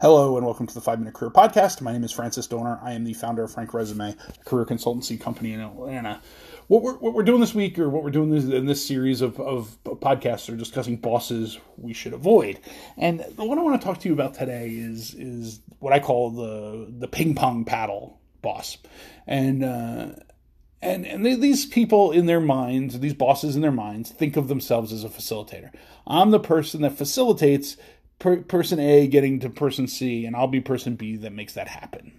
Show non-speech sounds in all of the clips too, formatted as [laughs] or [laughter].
Hello and welcome to the Five Minute Career Podcast. My name is Francis Donor. I am the founder of Frank Resume, a career consultancy company in Atlanta. What we're, what we're doing this week, or what we're doing this, in this series of, of podcasts, are discussing bosses we should avoid. And what I want to talk to you about today is is what I call the the ping pong paddle boss, and. Uh, and and these people in their minds, these bosses in their minds, think of themselves as a facilitator. I'm the person that facilitates per- person A getting to person C, and I'll be person B that makes that happen.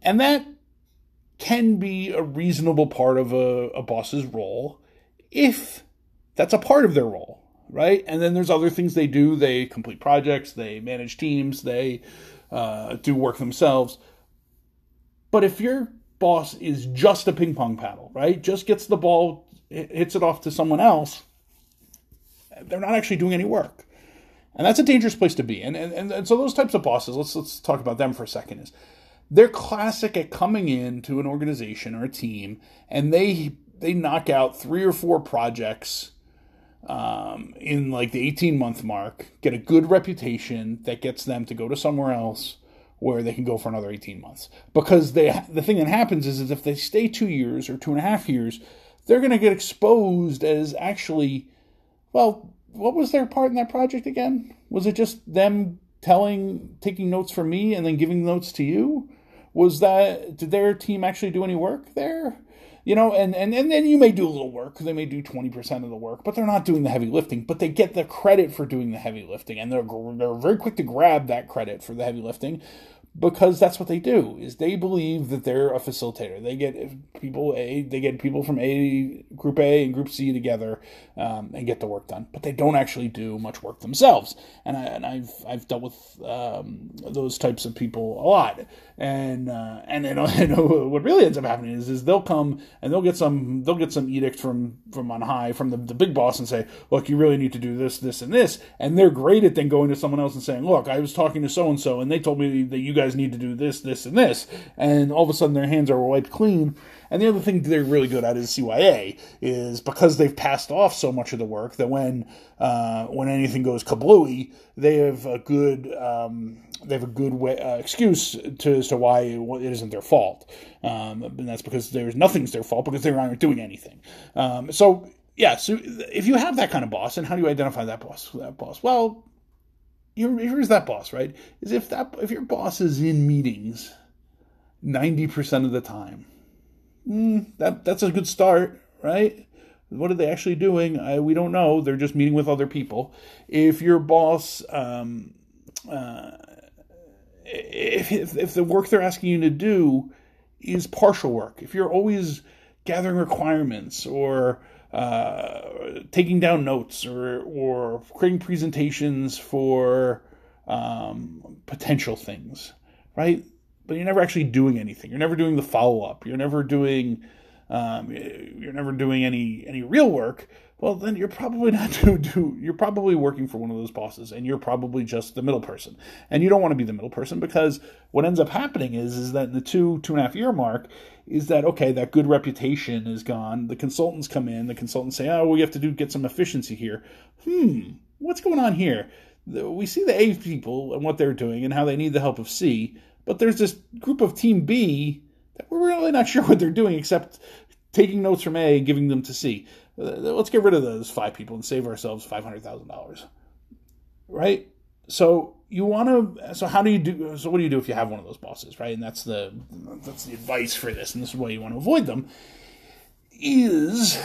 And that can be a reasonable part of a, a boss's role if that's a part of their role, right? And then there's other things they do. They complete projects, they manage teams, they uh, do work themselves. But if your boss is just a ping pong paddle, right? Just gets the ball, hits it off to someone else, they're not actually doing any work and that's a dangerous place to be. And, and and so those types of bosses, let's let's talk about them for a second. Is they're classic at coming in to an organization or a team, and they they knock out three or four projects um, in like the eighteen month mark, get a good reputation that gets them to go to somewhere else where they can go for another 18 months. Because they the thing that happens is, is if they stay two years or two and a half years, they're going to get exposed as actually, well, what was their part in that project again? Was it just them telling, taking notes from me and then giving notes to you? Was that did their team actually do any work there? You know, and and and then you may do a little work. They may do twenty percent of the work, but they're not doing the heavy lifting. But they get the credit for doing the heavy lifting, and they're they're very quick to grab that credit for the heavy lifting because that's what they do is they believe that they're a facilitator. They get people a they get people from a group a and group c together um, and get the work done. But they don't actually do much work themselves. And, I, and i've i've dealt with um, those types of people a lot. And uh, and know, [laughs] you know, what really ends up happening is is they'll come and they'll get some they'll get some edict from from on high from the, the big boss and say look you really need to do this this and this. And they're great at then going to someone else and saying look i was talking to so and so and they told me that you guys need to do this this and this and all of a sudden their hands are wiped clean and the other thing they're really good at is CYA, is because they've passed off so much of the work that when uh, when anything goes kablooey, they have a good um, they have a good way, uh, excuse to, as to why it isn't their fault, um, and that's because there's nothing's their fault because they aren't doing anything. Um, so yeah, so if you have that kind of boss, and how do you identify that boss? That boss, well, here's that boss, right? Is if that if your boss is in meetings ninety percent of the time mm, that that's a good start, right? What are they actually doing? I, we don't know. They're just meeting with other people. If your boss, um, uh, if, if, if the work they're asking you to do is partial work, if you're always gathering requirements or uh, taking down notes or or creating presentations for um, potential things, right? but you're never actually doing anything. You're never doing the follow up. You're never doing um, you're never doing any any real work. Well, then you're probably [laughs] not to do you're probably working for one of those bosses, and you're probably just the middle person. And you don't want to be the middle person because what ends up happening is is that in the two two and a half year mark is that okay that good reputation is gone. The consultants come in. The consultants say, oh, we have to do get some efficiency here. Hmm, what's going on here? We see the A people and what they're doing and how they need the help of C but there's this group of Team B that we're really not [laughs] sure what they're doing except taking notes from A and giving them to C. Let's get rid of those five people and save ourselves five hundred thousand dollars. Right? So you want to. So how do you do? So what do you do if you have one of those bosses? Right? And that's the that's the advice for this, and this is why you want to avoid them. Is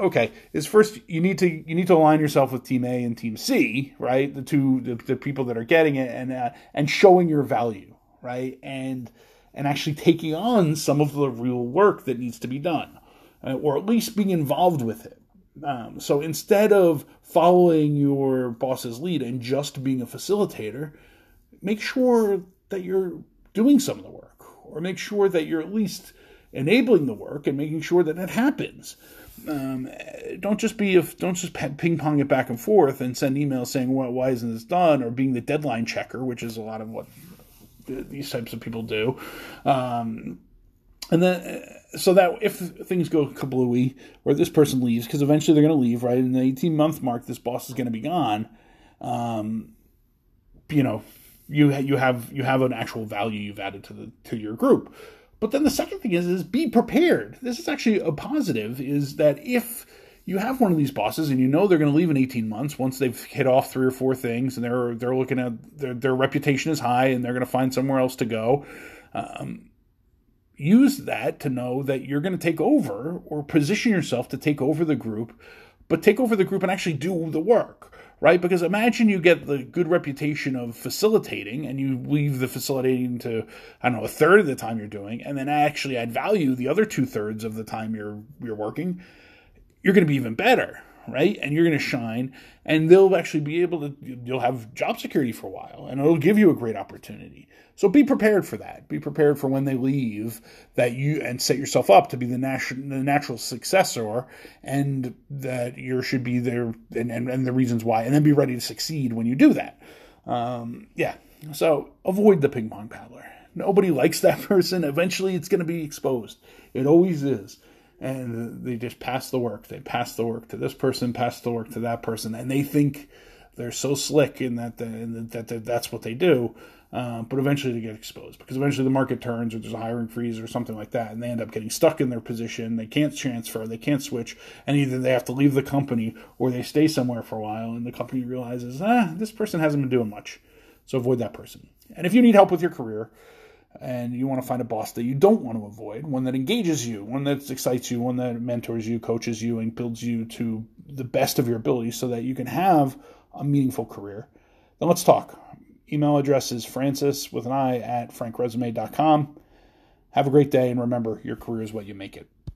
okay is first you need to you need to align yourself with team A and team C, right? The two the, the people that are getting it and uh, and showing your value right? And and actually taking on some of the real work that needs to be done, uh, or at least being involved with it. Um, so instead of following your boss's lead and just being a facilitator, make sure that you're doing some of the work, or make sure that you're at least enabling the work and making sure that it happens. Um, don't just be if don't just ping pong it back and forth and send emails saying well, why isn't this done or being the deadline checker, which is a lot of what these types of people do. Um, and then, so that if things go kablooey or this person leaves, because eventually they're going to leave, right? In the 18 month mark, this boss is going to be gone. Um, you know, you you have you have an actual value you've added to the to your group. But then the second thing is is be prepared. This is actually a positive. Is that if you have one of these bosses and you know they're going to leave in 18 months once they've hit off three or four things and they're they're looking at their, their reputation is high and they're going to find somewhere else to go um, use that to know that you're going to take over or position yourself to take over the group but take over the group and actually do the work right? Because imagine you get the good reputation of facilitating and you leave the facilitating to, I don't know, a third of the time you're doing, and then actually add value the other two thirds of the time you're you're working, you're going to be even better, right? And you're going to shine, and they'll actually be able to, you'll have job security for a while, and it'll give you a great opportunity. So be prepared for that. Be prepared for when they leave that you and set yourself up to be the natural the natural successor, and that you should be there and, and, and the reasons why, and then be ready to succeed when you do that. Um, yeah. So avoid the ping pong paddler. Nobody likes that [laughs] person. Eventually, it's going to be exposed. It always is and they just pass the work. They pass the work to this person, pass the work to that person, and they think they're so slick in that in that, that that's what they do. Uh, but eventually they get exposed because eventually the market turns or there's a hiring freeze or something like that, and they end up getting stuck in their position. They can't transfer, they can't switch, and either they have to leave the company or they stay somewhere for a while, and the company realizes, ah, this person hasn't been doing much. So avoid that person. And if you need help with your career, and you want to find a boss that you don't want to avoid, one that engages you, one that excites you, one that mentors you, coaches you, and builds you to the best of your abilities so that you can have a meaningful career, then let's talk. Email address is francis with an I at frankresume.com. Have a great day, and remember, your career is what you make it.